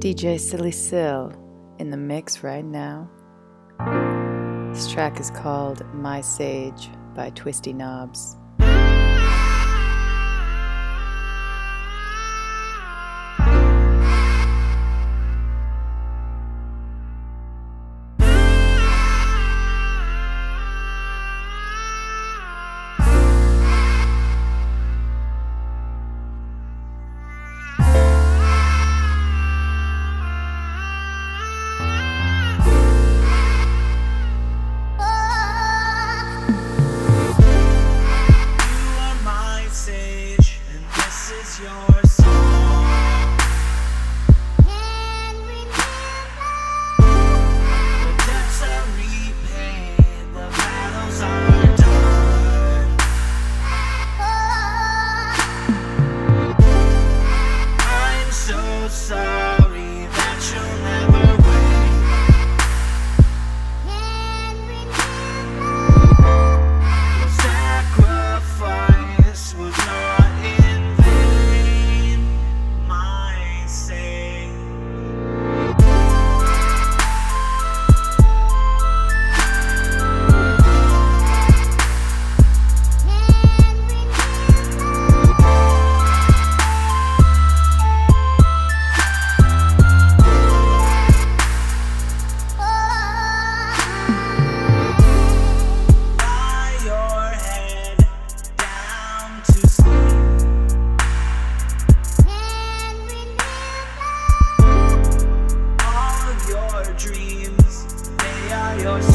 DJ Silly Sill in the mix right now. This track is called My Sage by Twisty Knobs. So,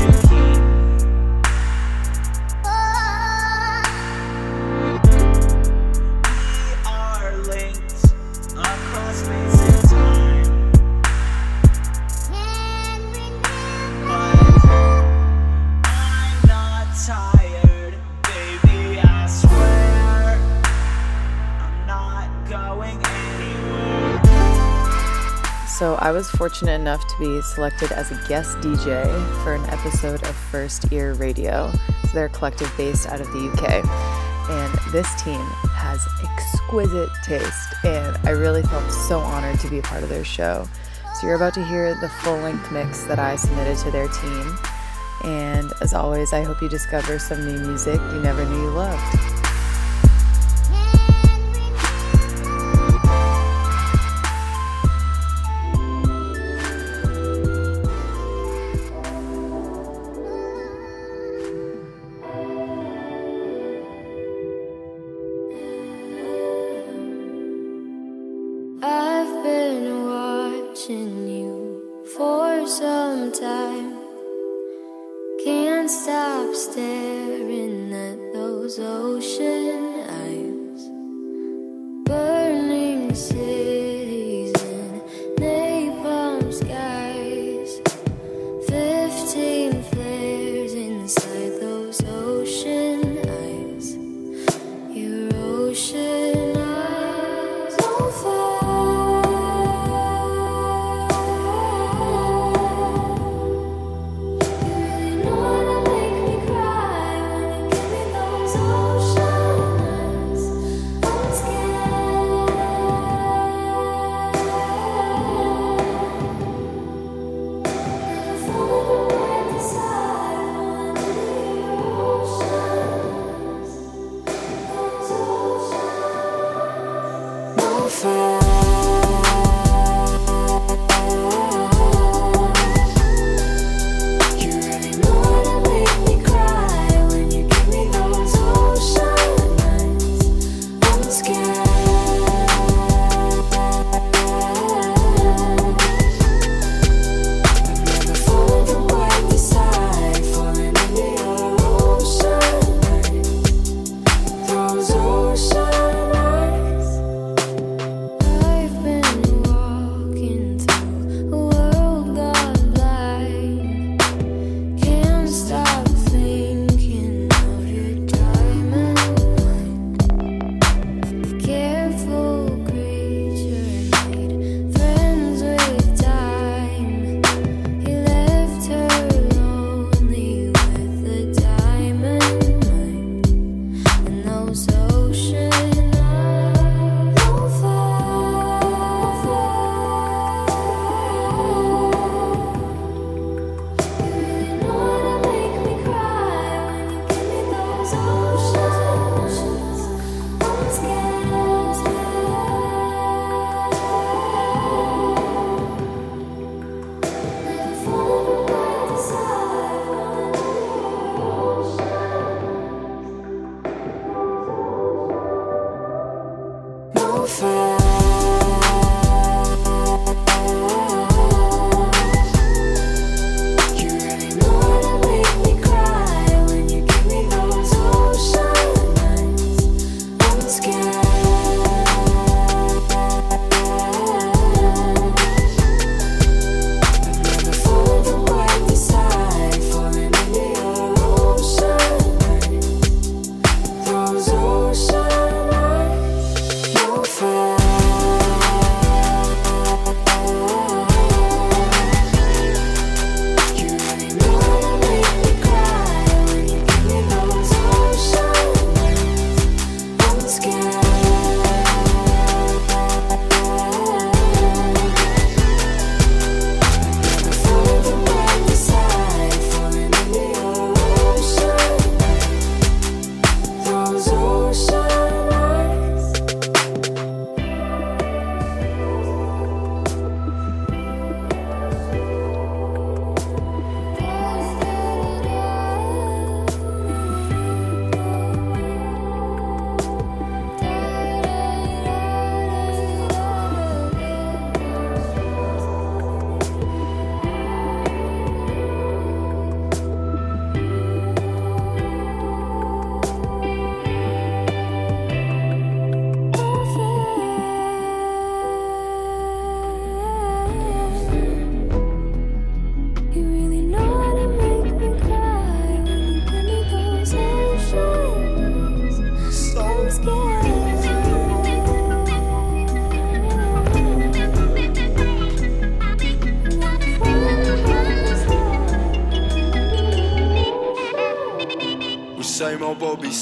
I was fortunate enough to be selected as a guest DJ for an episode of First Ear Radio. So, they're a collective based out of the UK. And this team has exquisite taste, and I really felt so honored to be a part of their show. So, you're about to hear the full length mix that I submitted to their team. And as always, I hope you discover some new music you never knew you loved.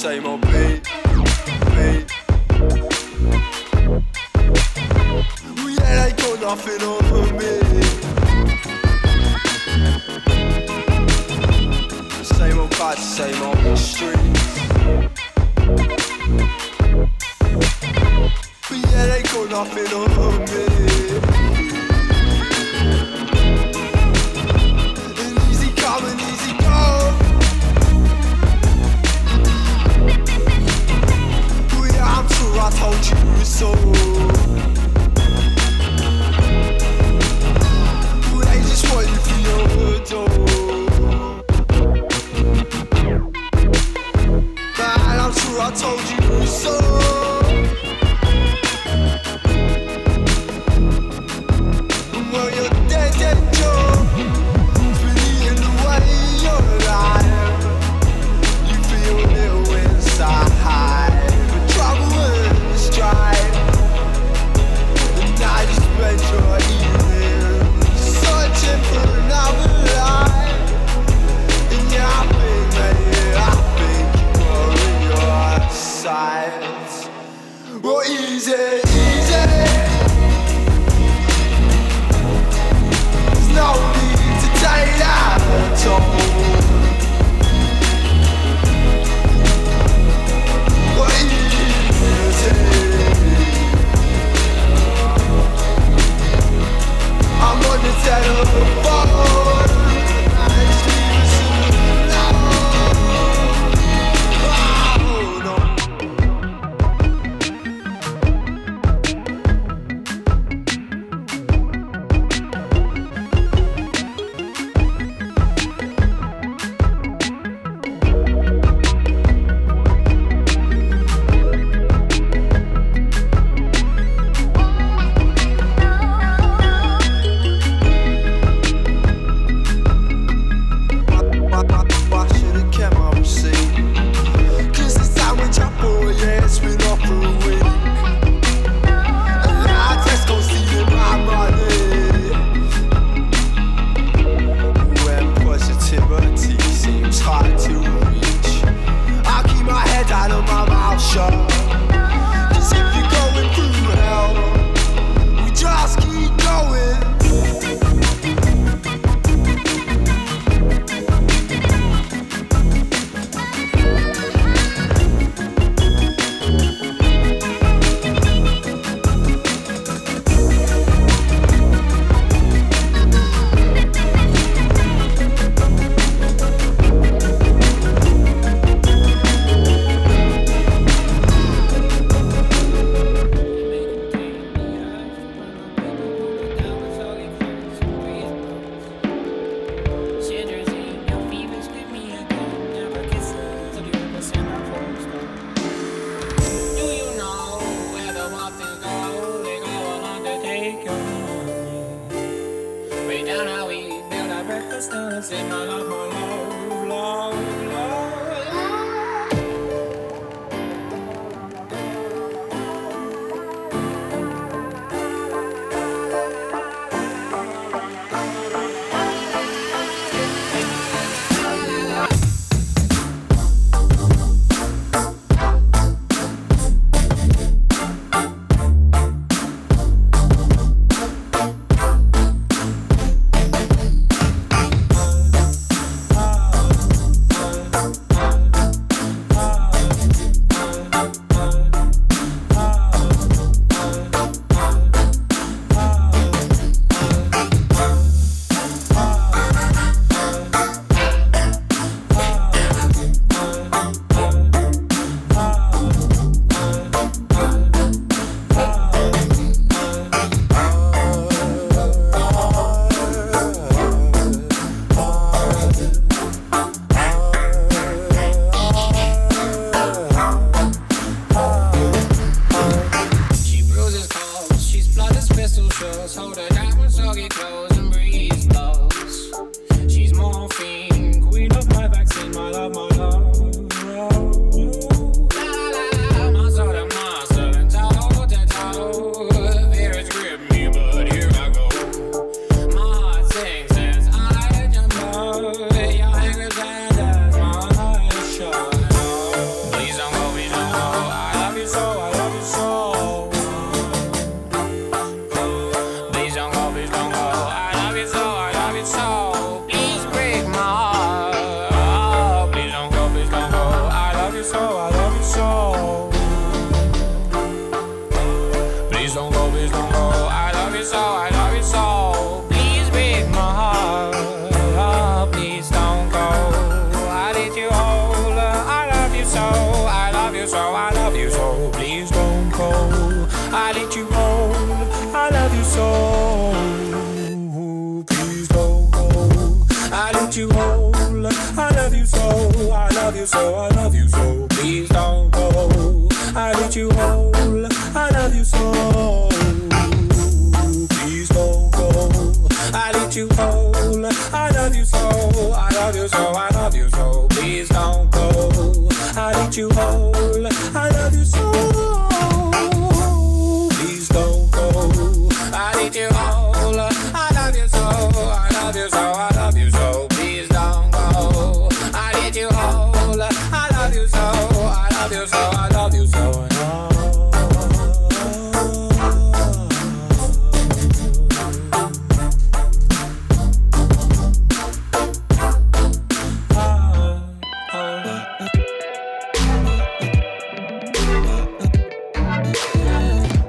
Same old Thinking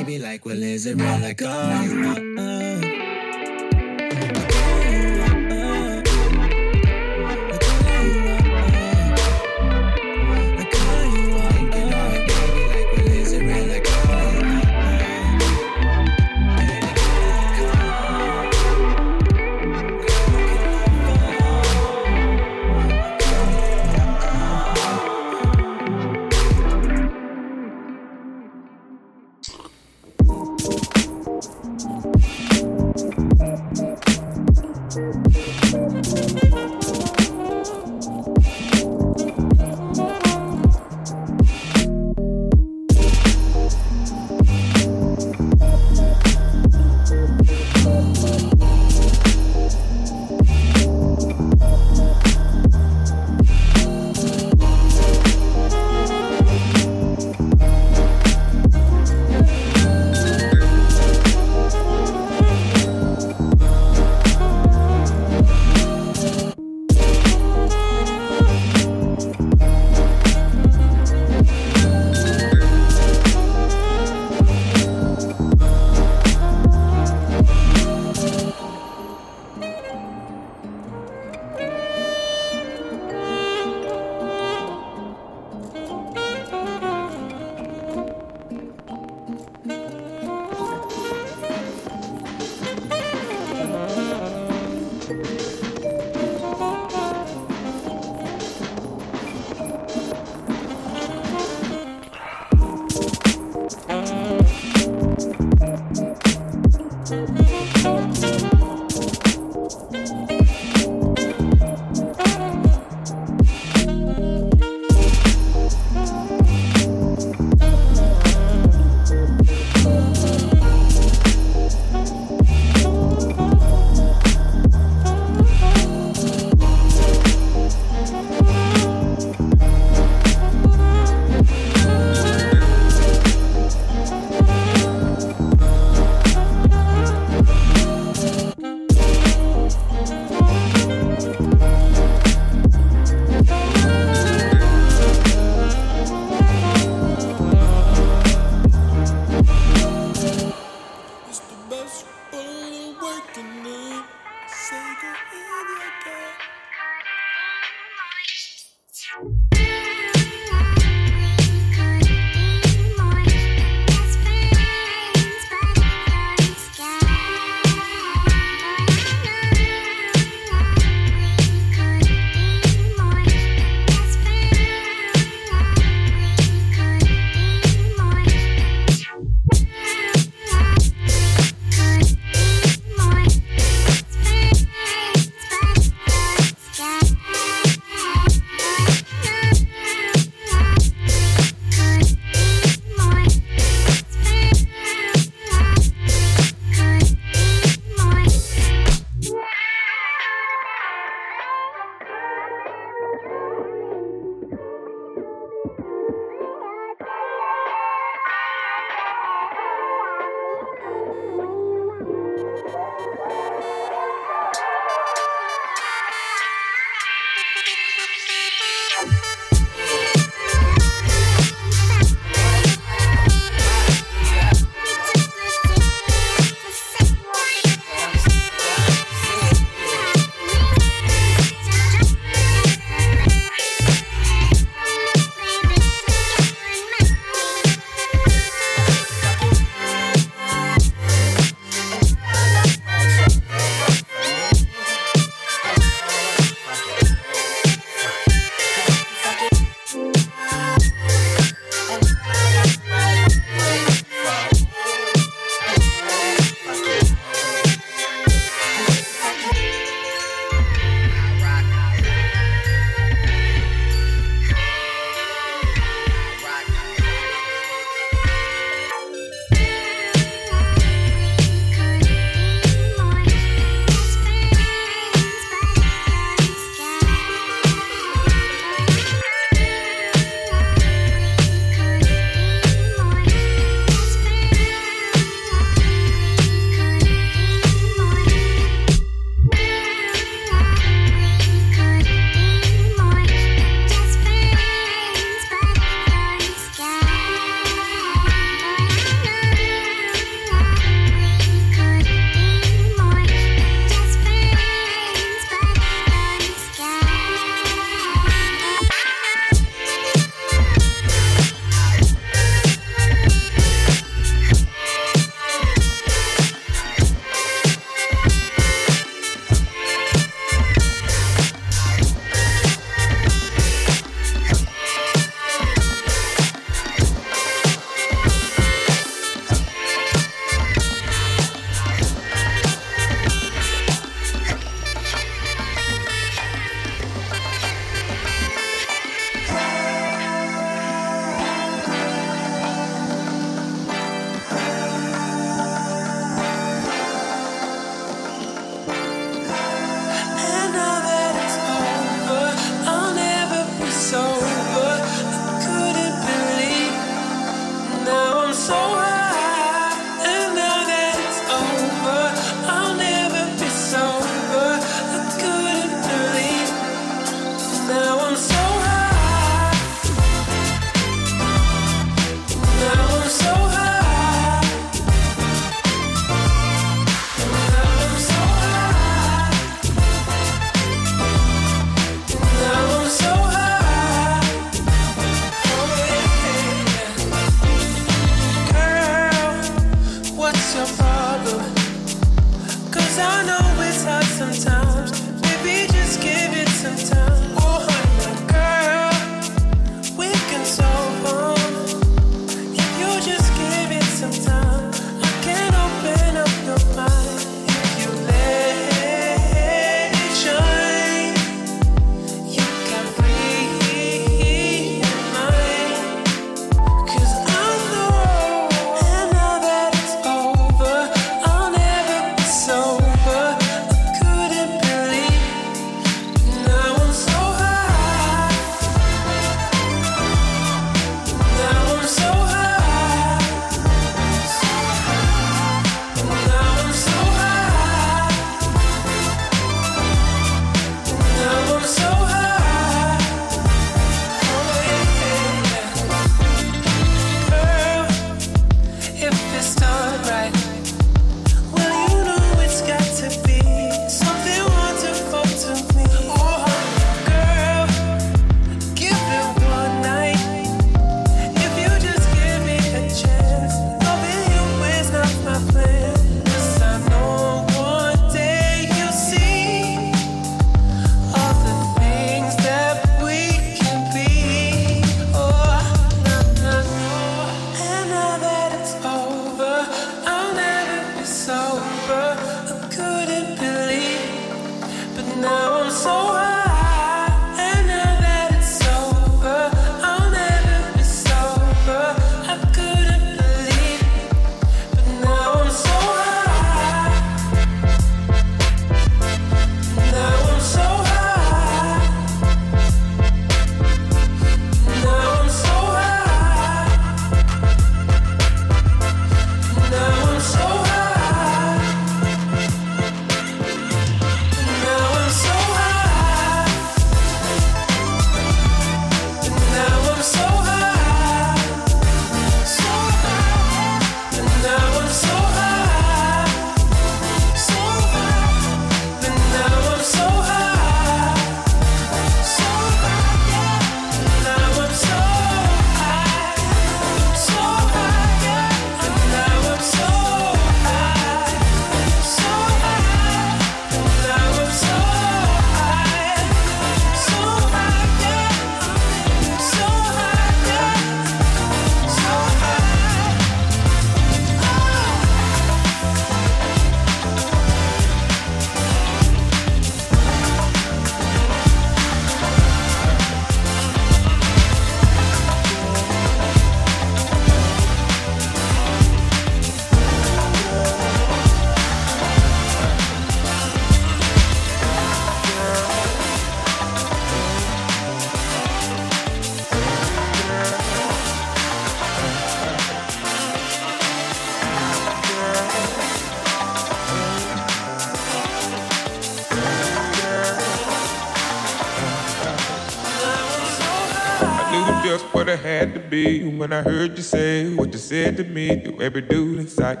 when I heard you say what you said to me to every dude in sight.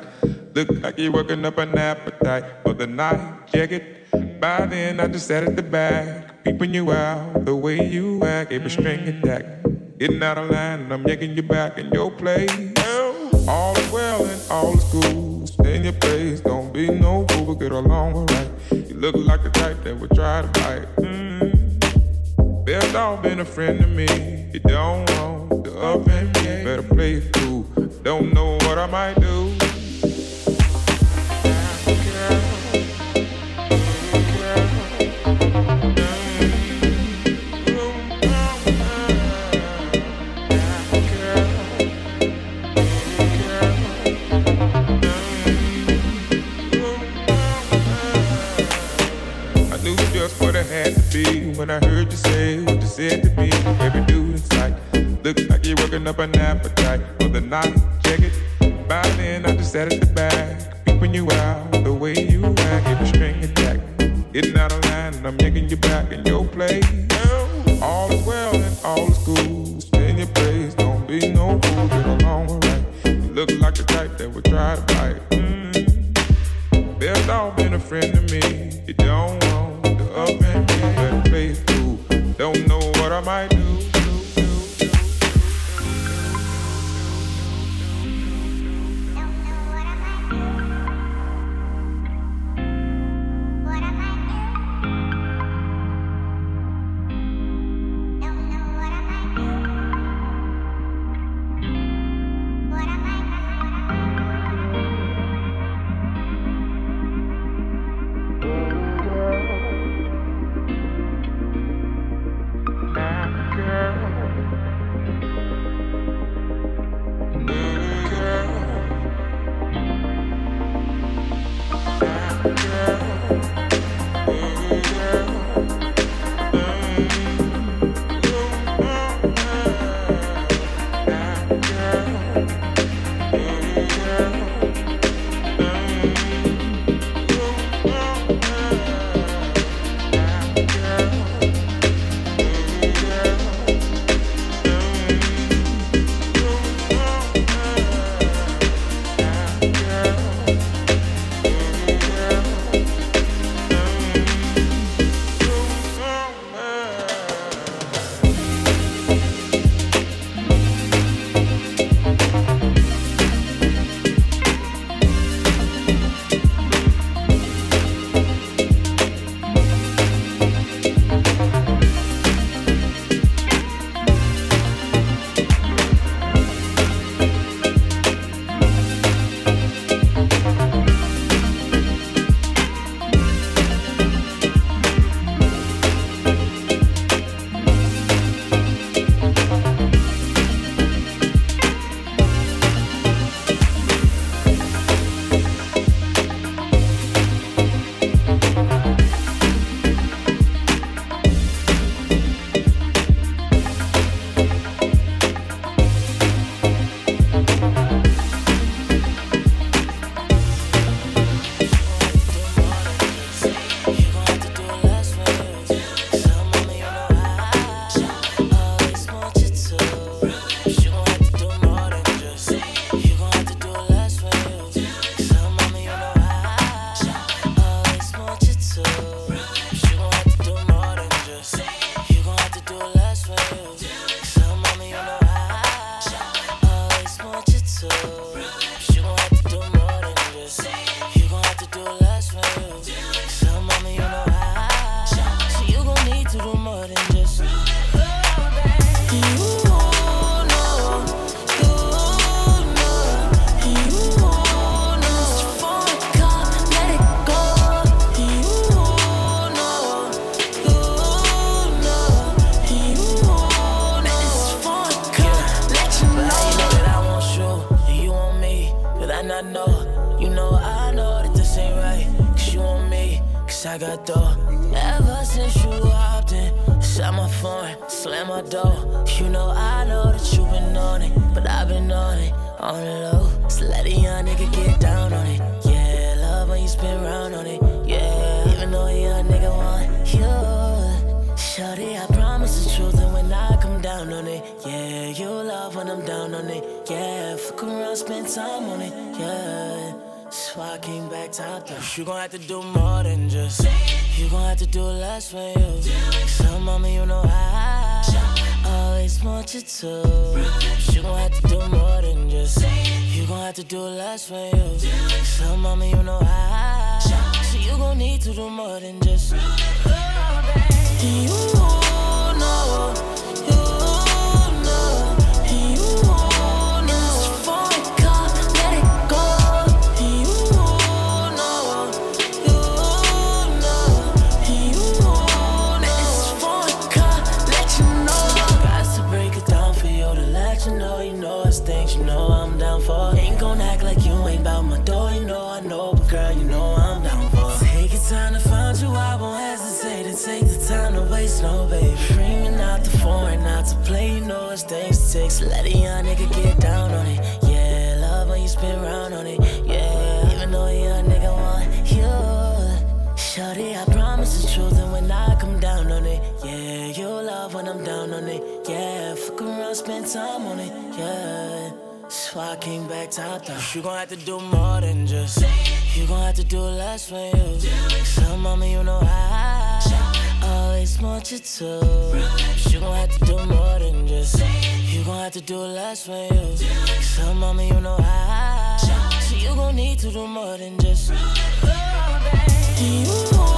Look like you're working up an appetite for the night. It. By then, I just sat at the back, peeping you out the way you act. Every string attack, getting out of line, and I'm yanking you back in your place. All is well and all is cool. Stay in your place, don't be no fool, get along alright. You look like the type that would try to bite. There's all been a friend to me. You don't want the up and me. Better play it cool. Don't know what I might do. To when I heard you say said to me. Every dude in sight looks like you're working up an appetite for the night. Check it. By then, I just sat at the back, peeping you out the way you act. Every string attack, getting out of line, and I'm yanking you back in your place. All is well and all is cool. Stay in your place, don't be no fool. Get along alright. You look like the type that would try to bite. Mm. There's all been a friend to me. You don't want I got dough. Ever since you walked in, shut my phone, slam my door. You know I know that you been on it, but I've been on it, on the low. So let a young nigga get down on it. Yeah, love when you spin round on it. Yeah, even though a young nigga want you. Shorty, I promise the truth, and when I come down. down on it. Yeah, you love when I'm down on it. Yeah, fuck around, spend time on it. Yeah. So I came back top down. You gon' have to do more than just. You gon' have to do less for you. So, mama, you know I always want you to. You gon' have to do more than just. You gon' have to do less for you. So, mama, you know I. So you gon' need to do more than just. You it's things to take. So let a young nigga get down on it. Yeah, love when you spin round on it. Yeah, even though a young nigga want you. Shorty, I promise the truth, and when I come down on it, yeah, you love when I'm down on it. Yeah, fuck around, spend time on it. Yeah. So I came back top down. You gon' have to do more than just. You gon' have to do less for you. So, mama, you know I always want you to. You gon' have to do more than just. Gon' have to do less for you. So, mama, you know I. So you gon' need to do more than just. You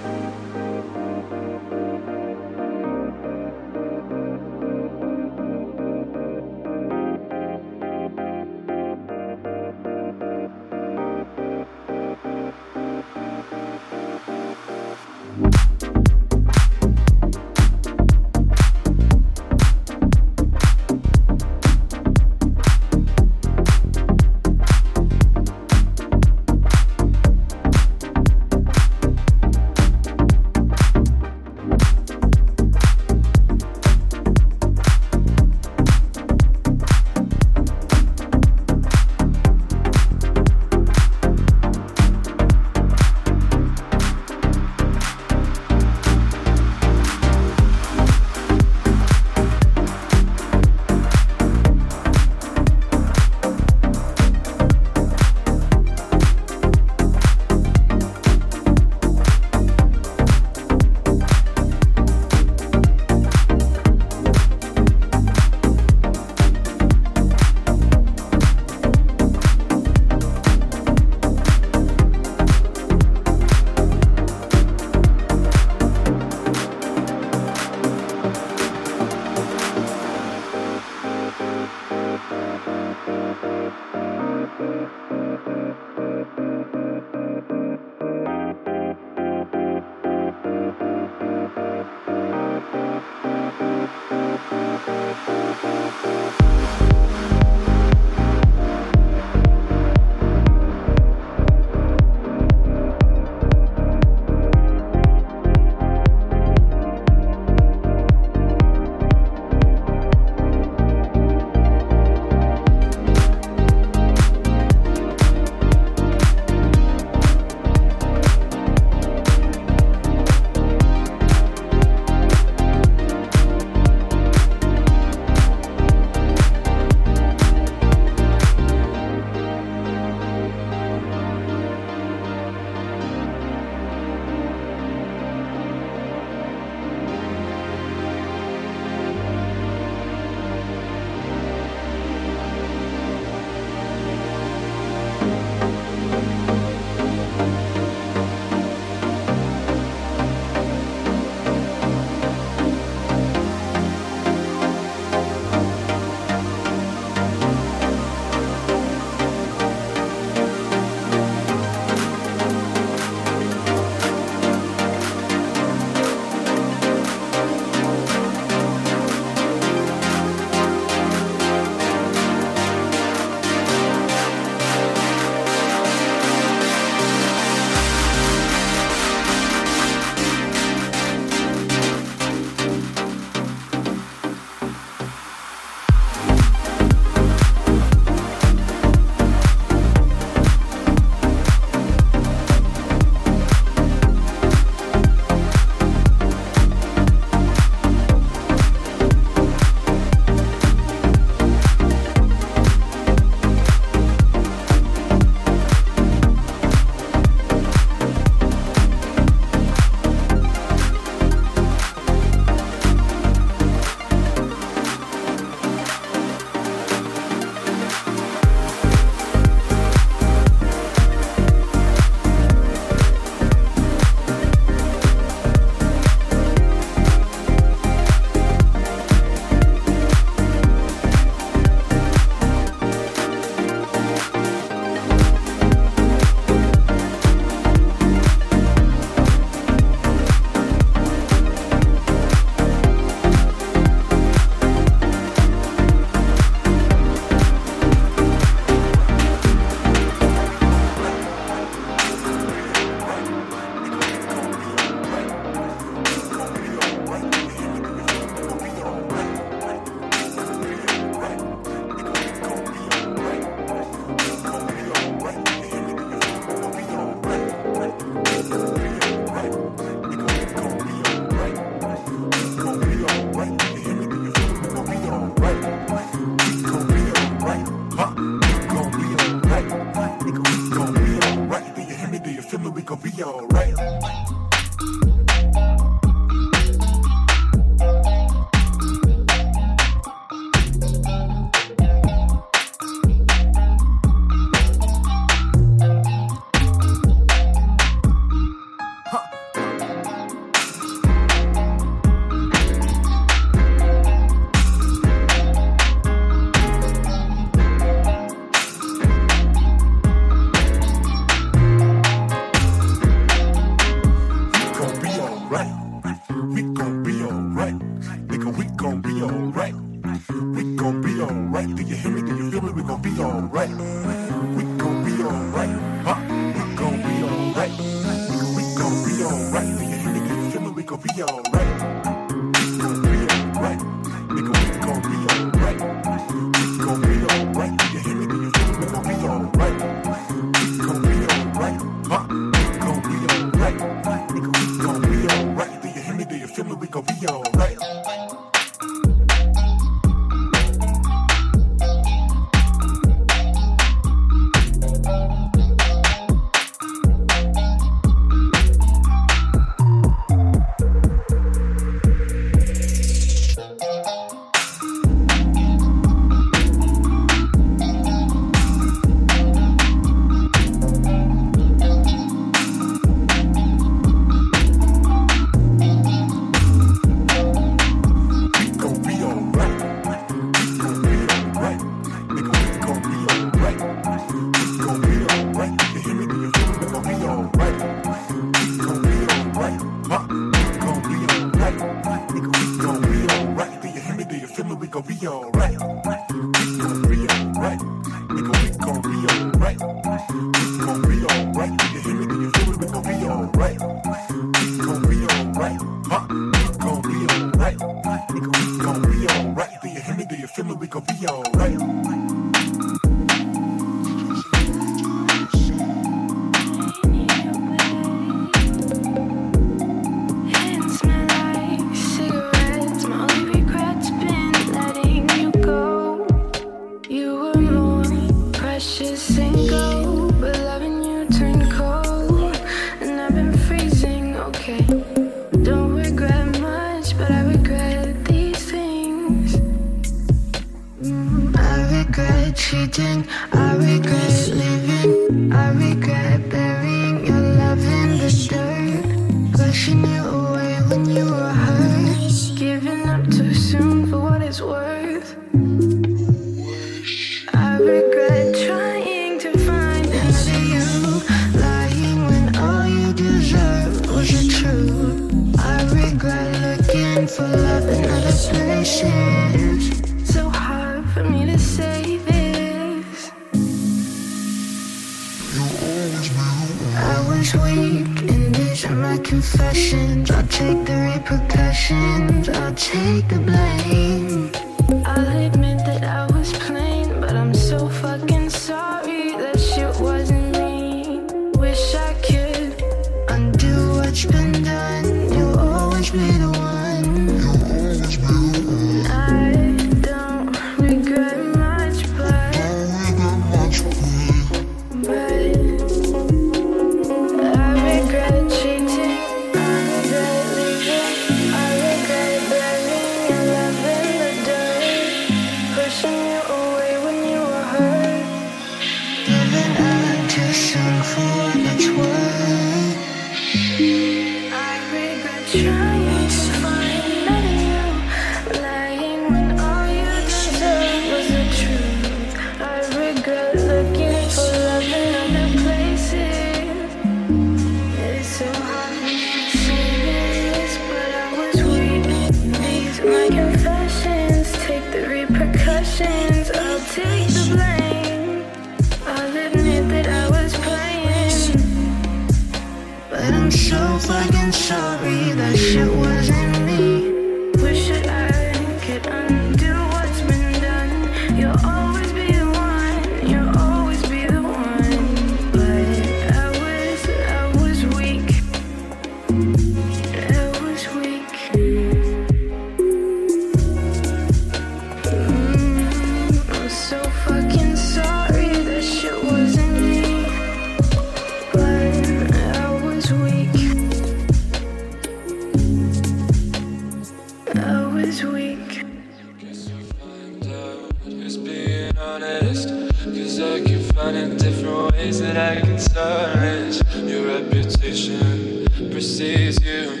honest. Cause I keep finding different ways that I can tarnish your reputation. Precedes you.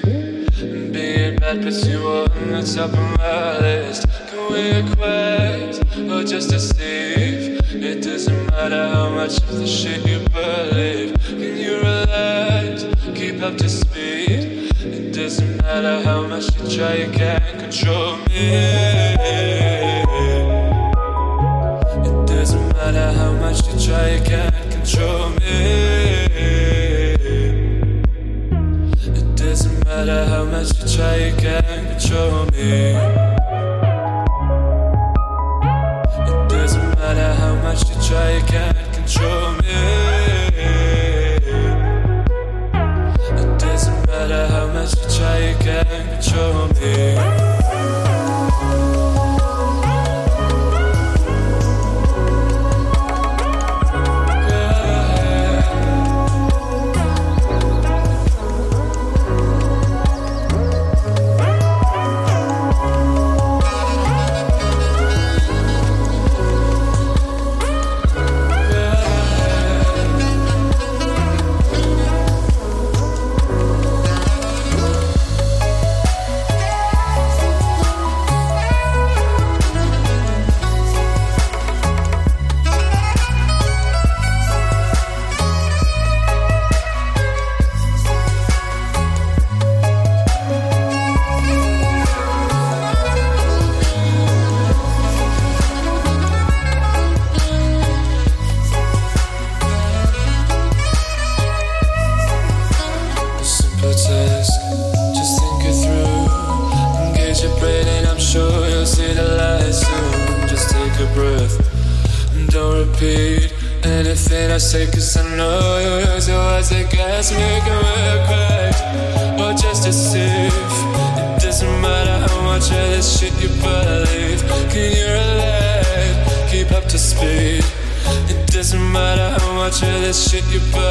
Being bad puts you on the top of my list. Can we acquit or just deceive? It doesn't matter how much of the shit you believe. Can you relate? Keep up to speed. It doesn't matter how much you try, you can't control me. Can't control me. It doesn't matter how much you try, you can't control me. You believe.